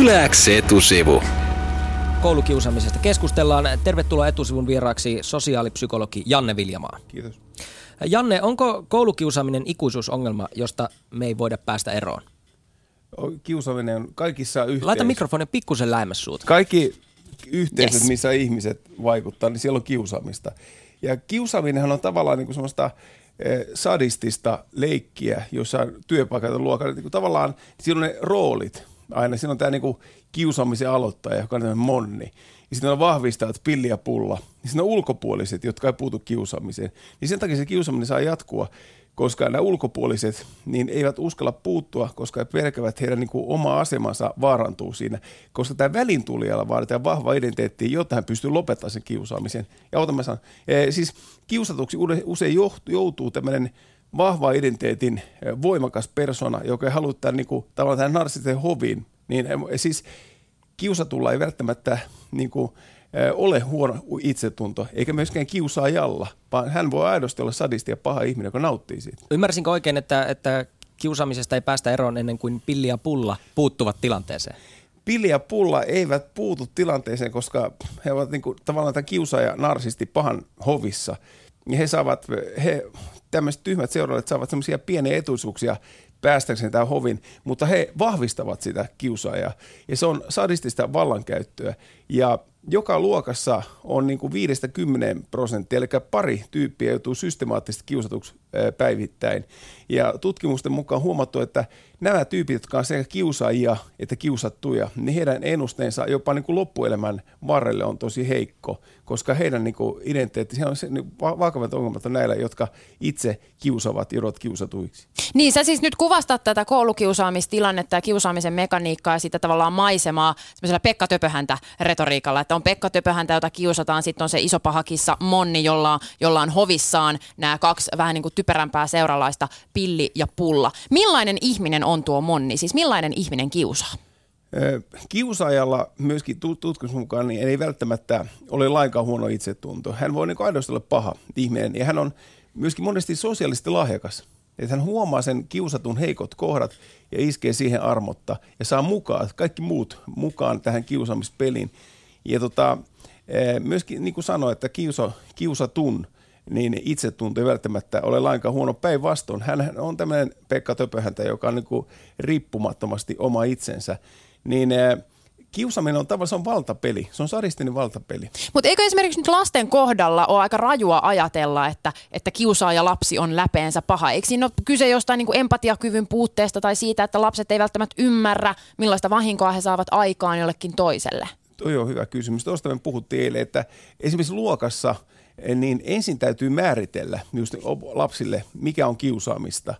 Yläks etusivu. Koulukiusaamisesta keskustellaan. Tervetuloa etusivun vieraaksi sosiaalipsykologi Janne Viljamaa. Kiitos. Janne, onko koulukiusaaminen ikuisuusongelma, josta me ei voida päästä eroon? Kiusaaminen on kaikissa yhteisöissä. Laita mikrofonin pikkusen lähemmäs suuta. Kaikki yhteisöt, Yes. missä ihmiset vaikuttaa, niin siellä on kiusaamista. Ja kiusaaminenhan on tavallaan niin kuin semmoista eh, sadistista leikkiä, jossa työpaikat on luokalla. Niin kuin tavallaan on ne roolit aina. Siinä on tämä niin kuin kiusaamisen aloittaja, joka on tämmöinen monni. Ja sitten on vahvistajat, pilli ja pulla. Ja sitten on ulkopuoliset, jotka ei puutu kiusaamiseen. Niin sen takia se kiusaaminen saa jatkua, koska nämä ulkopuoliset niin eivät uskalla puuttua, koska he pelkävät heidän niin kuin, oma asemansa vaarantuu siinä. Koska tämä välintulijalla vaaditaan vahva identiteetti, jotta hän pystyy lopettamaan sen kiusaamisen. Ja ota mä sanon, eh, siis kiusatuksi usein johtu- joutuu tämmöinen vahva identiteetin eh, voimakas persona, joka ei halua tämän, niin kuin, tavallaan tämän narsistisen hovin. Niin, eh, siis kiusatulla ei välttämättä niin kuin, eh, ole huono itsetunto, eikä myöskään kiusaajalla, vaan hän voi aidosti olla sadisti ja paha ihminen, joka nauttii siitä. Ymmärsinkö oikein, että, että kiusaamisesta ei päästä eroon ennen kuin pilli ja pulla puuttuvat tilanteeseen? Pilli ja pulla eivät puutu tilanteeseen, koska he ovat niin kuin, tavallaan tämä kiusaaja narsisti pahan hovissa. Ja he saavat, he, tämmöiset tyhmät seuraajat saavat semmoisia pieniä etuisuuksia päästäkseen tämän hovin, mutta he vahvistavat sitä kiusaajaa. Ja se on sadistista vallankäyttöä. Ja joka luokassa on niin kuin 5-10 prosenttia, eli pari tyyppiä joutuu systemaattisesti kiusatuksi päivittäin. Ja tutkimusten mukaan huomattu, että nämä tyypit, jotka on sekä kiusaajia että kiusattuja, niin heidän ennusteensa jopa niin kuin loppuelämän varrelle on tosi heikko, koska heidän niin kuin identiteetti, on se, niin va- vakavat ongelmat on näillä, jotka itse kiusavat ja joutuvat kiusatuiksi. Niin, sä siis nyt kuvastat tätä koulukiusaamistilannetta ja kiusaamisen mekaniikkaa ja sitä tavallaan maisemaa semmoisella Pekka Töpöhäntä retoriikalla, että on Pekka Töpöhäntä, jota kiusataan, sitten on se iso paha kissa Monni, jolla, jolla on hovissaan nämä kaksi vähän niin kuin typerämpää seuralaista, pilli ja pulla. Millainen ihminen on tuo Monni? Siis millainen ihminen kiusaa? Kiusaajalla myöskin tut- tutkimuksen mukaan niin ei välttämättä ole lainkaan huono itsetunto. Hän voi niin aidosti olla paha ihminen ja hän on myöskin monesti sosiaalisesti lahjakas. Että hän huomaa sen kiusatun heikot kohdat ja iskee siihen armotta ja saa mukaan kaikki muut mukaan tähän kiusaamispeliin. Ja tota, eh, myöskin niin kuin sanoin, että kiusa, kiusatun niin itsetunto ei välttämättä ole lainkaan huono. Päinvastoin, hän on tämmöinen Pekka Töpöhäntä, joka on niin kuin riippumattomasti oma itsensä. Niin eh, kiusaaminen on tavallaan se on valtapeli, se on sadistinen valtapeli. Mutta eikö esimerkiksi nyt lasten kohdalla ole aika rajua ajatella, että, että kiusaaja lapsi on läpeensä paha? Eikö siinä ole kyse jostain niin kuin empatiakyvyn puutteesta tai siitä, että lapset ei välttämättä ymmärrä, millaista vahinkoa he saavat aikaan jollekin toiselle? Toi on hyvä kysymys. Tuosta me puhuttiin eilen, että esimerkiksi luokassa eh, niin ensin täytyy määritellä just lapsille, mikä on kiusaamista.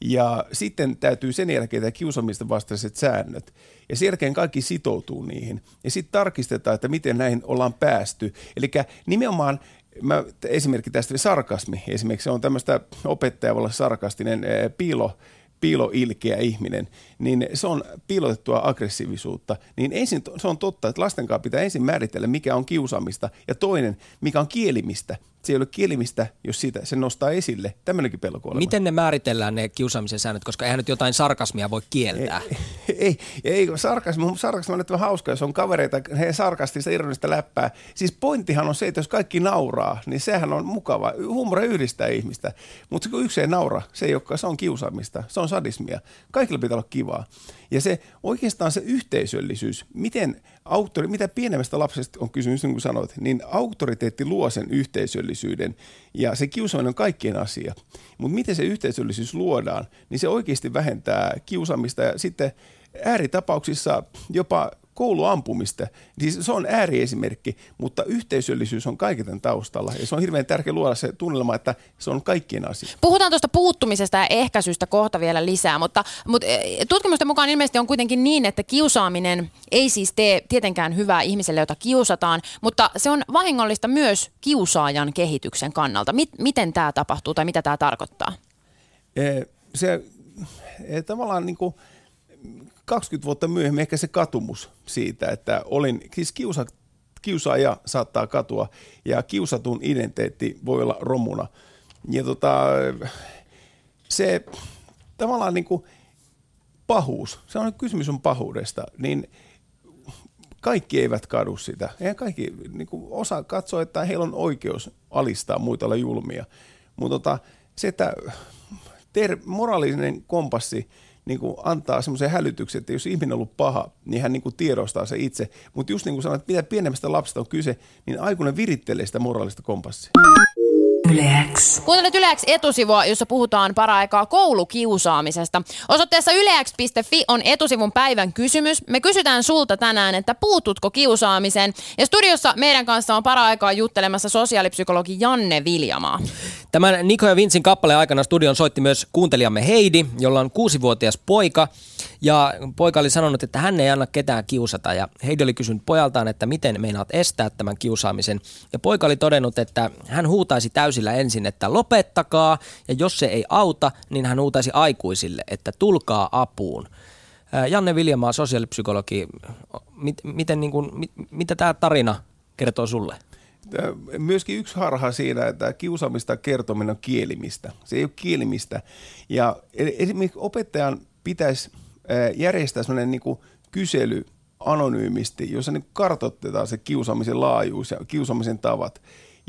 Ja sitten täytyy sen jälkeen tehdä kiusaamista vastaiset säännöt. Ja sen jälkeen kaikki sitoutuu niihin. Ja sitten tarkistetaan, että miten näihin ollaan päästy. Eli nimenomaan mä, esimerkki tästä sarkasmi. Esimerkiksi on tämmöistä opettaja voi olla sarkastinen piilo, piiloilkeä ihminen, niin se on piilotettua aggressiivisuutta. Niin ensin se on totta, että lasten kanssa pitää ensin määritellä, mikä on kiusaamista, ja toinen, mikä on kielimistä. Se ei ole kielimistä, jos siitä se nostaa esille. Tämmöinenkin pelko olemassa. Miten ne määritellään ne kiusaamisen säännöt, koska eihän nyt jotain sarkasmia voi kieltää. Ei, ei sarkasmi, sarkasmi on nyt hauska, jos on kavereita, he sarkastista ironista läppää. Siis pointtihan on se, että jos kaikki nauraa, niin sehän on mukava. Huumori yhdistää ihmistä. Mutta kun yksi ei naura, se ei olekaan, se on kiusaamista, se on sadismia. Kaikilla pitää olla kivaa. Ja se oikeastaan se yhteisöllisyys, miten auktori, mitä pienemmästä lapsesta on kysymys, niin kuin sanoit, niin auktoriteetti luo sen yhteisöllisyyden ja se kiusaaminen on kaikkien asia. Mutta miten se yhteisöllisyys luodaan, niin se oikeasti vähentää kiusaamista ja sitten ääritapauksissa jopa kouluampumista. Siis se on ääriesimerkki, mutta yhteisöllisyys on kaiken taustalla ja se on hirveän tärkeä luoda se tunnelma, että se on kaikkien asia. Puhutaan tuosta puuttumisesta ja ehkäisystä kohta vielä lisää, mutta, mutta eh, tutkimusten mukaan ilmeisesti on kuitenkin niin, että kiusaaminen ei siis tee tietenkään hyvää ihmiselle, jota kiusataan, mutta se on vahingollista myös kiusaajan kehityksen kannalta. Mit, miten tämä tapahtuu tai mitä tämä tarkoittaa? Eh, Se eh, tavallaan niin kuin 20 vuotta myöhemmin ehkä se katumus siitä, että olin, siis kiusa, kiusaaja saattaa katua ja kiusatun identiteetti voi olla romuna. Ja tota, se tavallaan niin kuin pahuus, se on kysymys on pahuudesta, niin kaikki eivät kadu sitä. Eihän kaikki, niin kuin osa katsoo, että heillä on oikeus alistaa muita julmia. Mutta tota, se, että ter- moraalinen kompassi niin kuin antaa semmoisen hälytyksen, että jos ihminen on ollut paha, niin hän niin kuin tiedostaa se itse. Mutta just niin kuin sanoit, mitä pienemmästä lapsesta on kyse, niin aikuinen virittelee sitä moraalista kompassia. Yleäks. Kuuntelet Yleäks etusivua, jossa puhutaan para-aikaa koulukiusaamisesta. Osoitteessa yleäks.fi on etusivun päivän kysymys. Me kysytään sulta tänään, että puututko kiusaamiseen? Ja studiossa meidän kanssa on para-aikaa juttelemassa sosiaalipsykologi Janne Viljamaa. Tämän Niko ja Vincin kappaleen aikana studion soitti myös kuuntelijamme Heidi, jolla on kuusivuotias poika. Ja poika oli sanonut, että hän ei anna ketään kiusata. Ja Heidi oli kysynyt pojaltaan, että miten meinaat estää tämän kiusaamisen. Ja poika oli todennut, että hän huutaisi täysillä ensin, että lopettakaa. Ja jos se ei auta, niin hän huutaisi aikuisille, että tulkaa apuun. Janne Viljamaa, sosiaalipsykologi, miten, niin kuin, mit, mitä tämä tarina kertoo sulle? myöskin yksi harha siinä, että kiusaamista kertominen on kielimistä. Se ei ole kielimistä. Ja esimerkiksi opettajan pitäisi järjestää sellainen niin kysely anonyymisti, jossa niin kartoitetaan se kiusaamisen laajuus ja kiusaamisen tavat.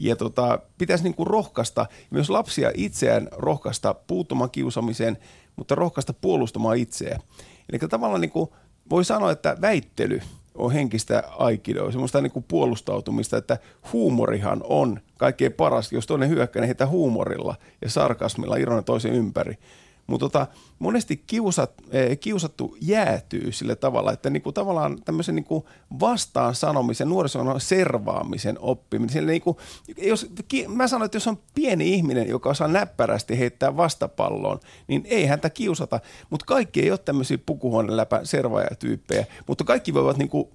Ja tota, pitäisi niin kuin rohkaista, myös lapsia itseään rohkaista puuttumaan kiusaamiseen, mutta rohkaista puolustamaan itseään. Eli tavallaan niin kuin voi sanoa, että väittely on henkistä aikidoa, semmoista niin kuin puolustautumista, että huumorihan on kaikkein paras. Jos toinen hyökkää, niin heitä huumorilla ja sarkasmilla ironen toisen ympäri. Mutta tota, monesti kiusat, eh, kiusattu jäätyy sille tavalla, että niinku tavallaan tämmöisen niinku vastaan sanomisen, nuorison servaamisen oppiminen. Sille niinku, jos, mä sanoin, että jos on pieni ihminen, joka osaa näppärästi heittää vastapalloon, niin ei häntä kiusata. Mutta kaikki ei ole tämmöisiä pukuhuoneen läpä servaajatyyppejä, mutta kaikki voivat niinku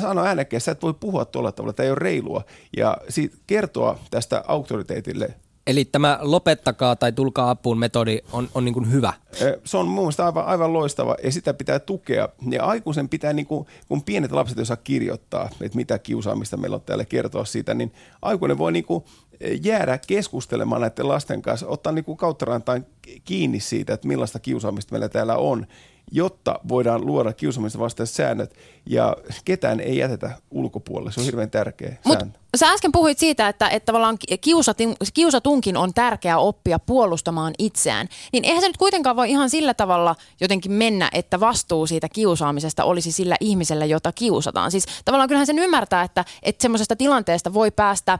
sanoa äänekkäästi, että voi puhua tuolla tavalla, että ei ole reilua. Ja siitä kertoa tästä auktoriteetille Eli tämä lopettakaa tai tulkaa apuun metodi on, on niin kuin hyvä. Se on mun mielestä aivan, aivan loistava ja sitä pitää tukea. Ja aikuisen pitää, niin kuin, kun pienet lapset osaa kirjoittaa, että mitä kiusaamista meillä on täällä kertoa siitä, niin aikuinen voi niin kuin jäädä keskustelemaan näiden lasten kanssa, ottaa niin kuin kautta kiinni siitä, että millaista kiusaamista meillä täällä on jotta voidaan luoda kiusaamista vastaiset säännöt ja ketään ei jätetä ulkopuolelle. Se on hirveän tärkeä Mut sääntö. Sä äsken puhuit siitä, että, että tavallaan kiusatun, kiusatunkin on tärkeää oppia puolustamaan itseään. Niin eihän se nyt kuitenkaan voi ihan sillä tavalla jotenkin mennä, että vastuu siitä kiusaamisesta olisi sillä ihmisellä, jota kiusataan. Siis tavallaan kyllähän sen ymmärtää, että, että semmoisesta tilanteesta voi päästä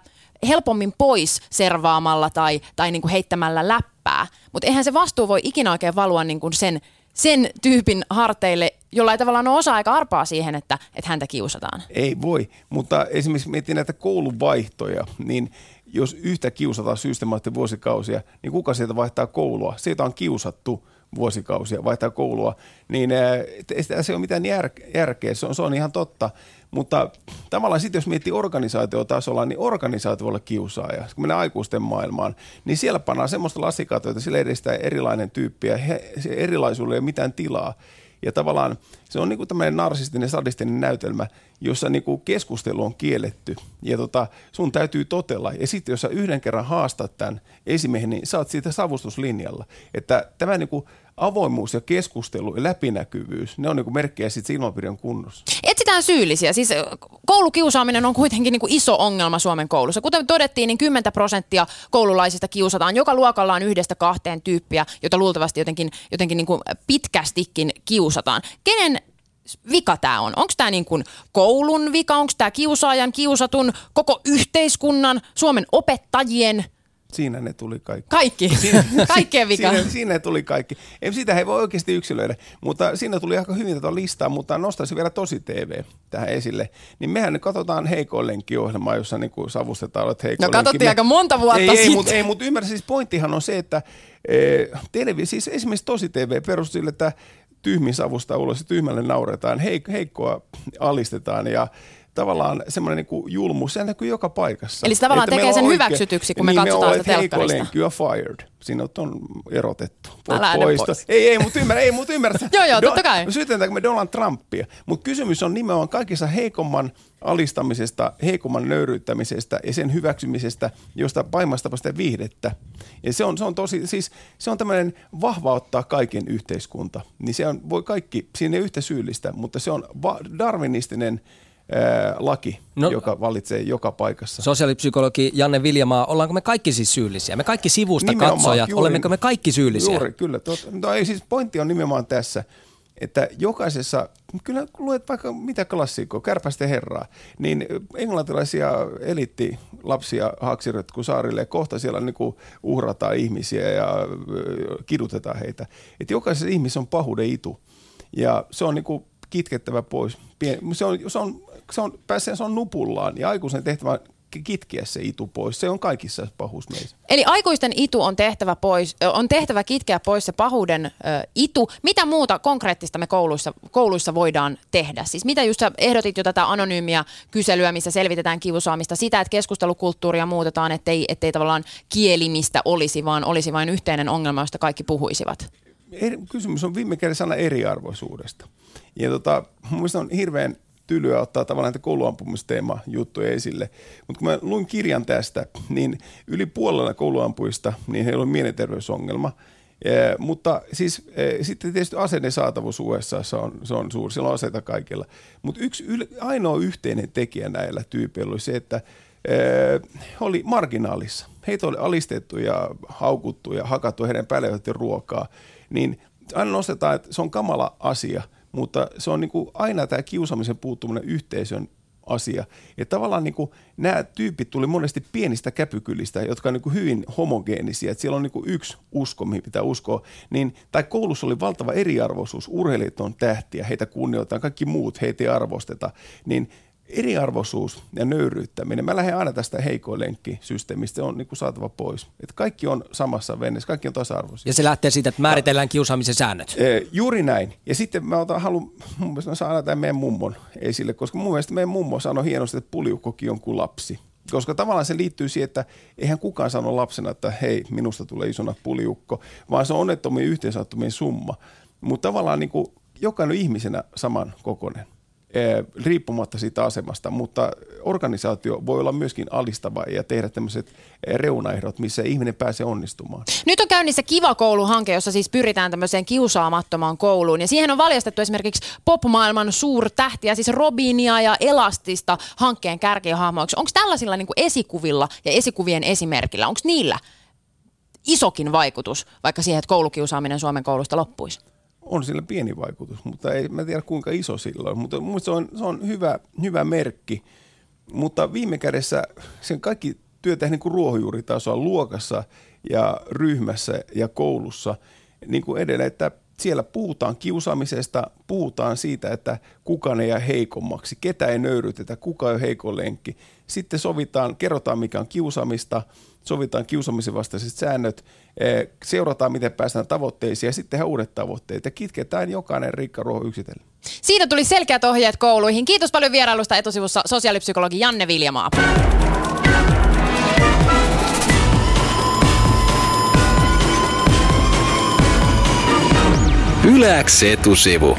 helpommin pois servaamalla tai, tai niin kuin heittämällä läppää. Mutta eihän se vastuu voi ikinä oikein valua niin kuin sen sen tyypin harteille, jolla ei tavallaan ole osa aika arpaa siihen, että, että häntä kiusataan. Ei voi, mutta esimerkiksi miettii näitä kouluvaihtoja, niin jos yhtä kiusataan systemaattisesti vuosikausia, niin kuka sieltä vaihtaa koulua? Siitä on kiusattu vuosikausia, vaihtaa koulua, niin ei se ole mitään järkeä, se on, se on ihan totta. Mutta tavallaan sitten jos miettii organisaatiotasolla, niin organisaatio voi olla kiusaaja. Kun mennään aikuisten maailmaan, niin siellä pannaan semmoista lasikaatoa, sillä edistää erilainen tyyppi ja erilaisuudelle ei ole mitään tilaa. Ja tavallaan se on niinku tämmöinen narsistinen, sadistinen näytelmä, jossa niinku keskustelu on kielletty ja tota, sun täytyy totella. Ja sitten jos sä yhden kerran haastat tämän esimiehen, niin sä oot siitä savustuslinjalla. Että tämä niinku avoimuus ja keskustelu ja läpinäkyvyys, ne on niinku merkkejä siitä ilmapiirin kunnossa. Etsitään syyllisiä. Siis koulukiusaaminen on kuitenkin niinku iso ongelma Suomen koulussa. Kuten todettiin, niin 10 prosenttia koululaisista kiusataan. Joka luokalla on yhdestä kahteen tyyppiä, jota luultavasti jotenkin, jotenkin niinku pitkästikin kiusataan. Kenen vika tämä on? Onko tämä niin kuin koulun vika, onko tämä kiusaajan, kiusatun, koko yhteiskunnan, Suomen opettajien? Siinä ne tuli kaikki. Kaikki? Siinä, Kaikkeen vika. Siinä, siinä tuli kaikki. Ei, sitä ei voi oikeasti yksilöidä, mutta siinä tuli aika hyvin tätä listaa, mutta nostaisin vielä tosi TV tähän esille. Niin mehän nyt katsotaan heikoin lenkki-ohjelmaa, jossa niin kuin savustetaan, että heikoin No katsottiin Me... aika monta vuotta ei, sitten. Ei, mutta, ei, mutta ymmärrä, siis pointtihan on se, että televi, siis esimerkiksi tosi TV perustuu sille, että tyhmin savusta ulos ja tyhmälle nauretaan, heik- heikkoa alistetaan ja tavallaan semmoinen niin julmus, se näkyy joka paikassa. Eli se tavallaan tekee sen oikein, hyväksytyksi, kun me niin katsotaan me sitä telkkarista. Niin fired. Siinä on erotettu. Älä pois. Ei, ei, mutta ymmärrä, ei, mutta ymmärrä. joo, joo, totta kai. Syytetäänkö me Donald Trumpia? Mutta kysymys on nimenomaan kaikissa heikomman alistamisesta, heikomman nöyryyttämisestä ja sen hyväksymisestä, josta pahimmasta sitä viihdettä. Ja se on, se on tosi, siis se on tämmöinen vahvauttaa kaiken yhteiskunta. Niin se on, voi kaikki, siinä ei yhtä syyllistä, mutta se on va- darwinistinen – ää, laki, no, joka valitsee joka paikassa. Sosiaalipsykologi Janne Viljamaa, ollaanko me kaikki siis syyllisiä? Me kaikki sivusta nimenomaan, katsojat, juuri, olemmeko me kaikki syyllisiä? Juuri, kyllä. Tot, no ei siis pointti on nimenomaan tässä, että jokaisessa, kyllä kun luet vaikka mitä klassikkoa, Kärpästen herraa, niin englantilaisia elitti lapsia kun saarille kohta siellä niin kuin uhrataan ihmisiä ja kidutetaan heitä. Että jokaisessa ihmisessä on pahuuden itu ja se on niin kuin kitkettävä pois. Se on, se on, se on, pääsee, se on nupullaan ja aikuisen tehtävä kitkeä se itu pois. Se on kaikissa pahuus meissä. Eli aikuisten itu on tehtävä, pois, on tehtävä kitkeä pois se pahuuden ö, itu. Mitä muuta konkreettista me kouluissa, kouluissa voidaan tehdä? Siis mitä just sä ehdotit jo tätä anonyymiä kyselyä, missä selvitetään kiusaamista, sitä, että keskustelukulttuuria muutetaan, ettei, ettei tavallaan kielimistä olisi, vaan olisi vain yhteinen ongelma, josta kaikki puhuisivat? Kysymys on viime kädessä aina eriarvoisuudesta. Ja tota, mun on hirveän tylyä ottaa tavallaan näitä kouluampumisteema juttuja esille. Mutta kun mä luin kirjan tästä, niin yli puolella kouluampuista niin heillä on mielenterveysongelma. E, mutta siis e, sitten tietysti aseiden saatavuus USA on, se on suuri, siellä on aseita kaikilla. Mutta yksi yl, ainoa yhteinen tekijä näillä tyypeillä oli se, että e, oli marginaalissa. Heitä oli alistettu ja haukuttu ja hakattu heidän päälle ruokaa. Niin aina nostetaan, että se on kamala asia – mutta se on niin kuin aina tämä kiusaamisen puuttuminen yhteisön asia. Ja tavallaan niin kuin nämä tyypit tuli monesti pienistä käpykylistä, jotka on niin kuin hyvin homogeenisia. Että siellä on niin kuin yksi usko, mihin pitää uskoa. Niin, tai koulussa oli valtava eriarvoisuus. Urheilijat on tähtiä, heitä kunnioitetaan, kaikki muut, heitä ei arvosteta. Niin eriarvoisuus ja nöyryyttäminen. Mä lähden aina tästä heikoin lenkkisysteemistä, se on niin kuin saatava pois. Et kaikki on samassa veneessä, kaikki on tasa-arvoisia. Ja se lähtee siitä, että määritellään ja, kiusaamisen säännöt. E, juuri näin. Ja sitten mä otan, haluan, mun mielestä mä saan tämän meidän mummon esille, koska mun mielestä meidän mummo sanoi hienosti, että puliukkokin on kuin lapsi. Koska tavallaan se liittyy siihen, että eihän kukaan sano lapsena, että hei, minusta tulee isona puliukko, vaan se on onnettomien yhteensattumien summa. Mutta tavallaan niin kuin jokainen ihmisenä saman kokoinen. Eh, riippumatta siitä asemasta, mutta organisaatio voi olla myöskin alistava ja tehdä tämmöiset eh, reunaehdot, missä ihminen pääsee onnistumaan. Nyt on käynnissä Kiva koulu-hanke, jossa siis pyritään tämmöiseen kiusaamattomaan kouluun ja siihen on valjastettu esimerkiksi popmaailman suurtähtiä, siis Robinia ja Elastista hankkeen kärkihahmoiksi. Onko tällaisilla niin esikuvilla ja esikuvien esimerkillä, onko niillä isokin vaikutus vaikka siihen, että koulukiusaaminen Suomen koulusta loppuisi? On sillä pieni vaikutus, mutta ei mä tiedä kuinka iso sillä on. Mutta se on, se on hyvä, hyvä merkki. Mutta viime kädessä sen kaikki työ tehdään niin ruohonjuuritasoa luokassa ja ryhmässä ja koulussa niin kuin edelleen, että siellä puhutaan kiusaamisesta, puhutaan siitä, että kuka ne jää heikommaksi, ketä ei nöyrytetä, kuka on heikon lenkki. Sitten sovitaan, kerrotaan mikä on kiusaamista, sovitaan kiusaamisen vastaiset säännöt, eh, seurataan miten päästään tavoitteisiin ja sitten tehdään uudet tavoitteet ja kitketään jokainen rikka ruoho yksitellen. Siitä tuli selkeät ohjeet kouluihin. Kiitos paljon vierailusta etusivussa sosiaalipsykologi Janne Viljamaa. Yläks etusivu.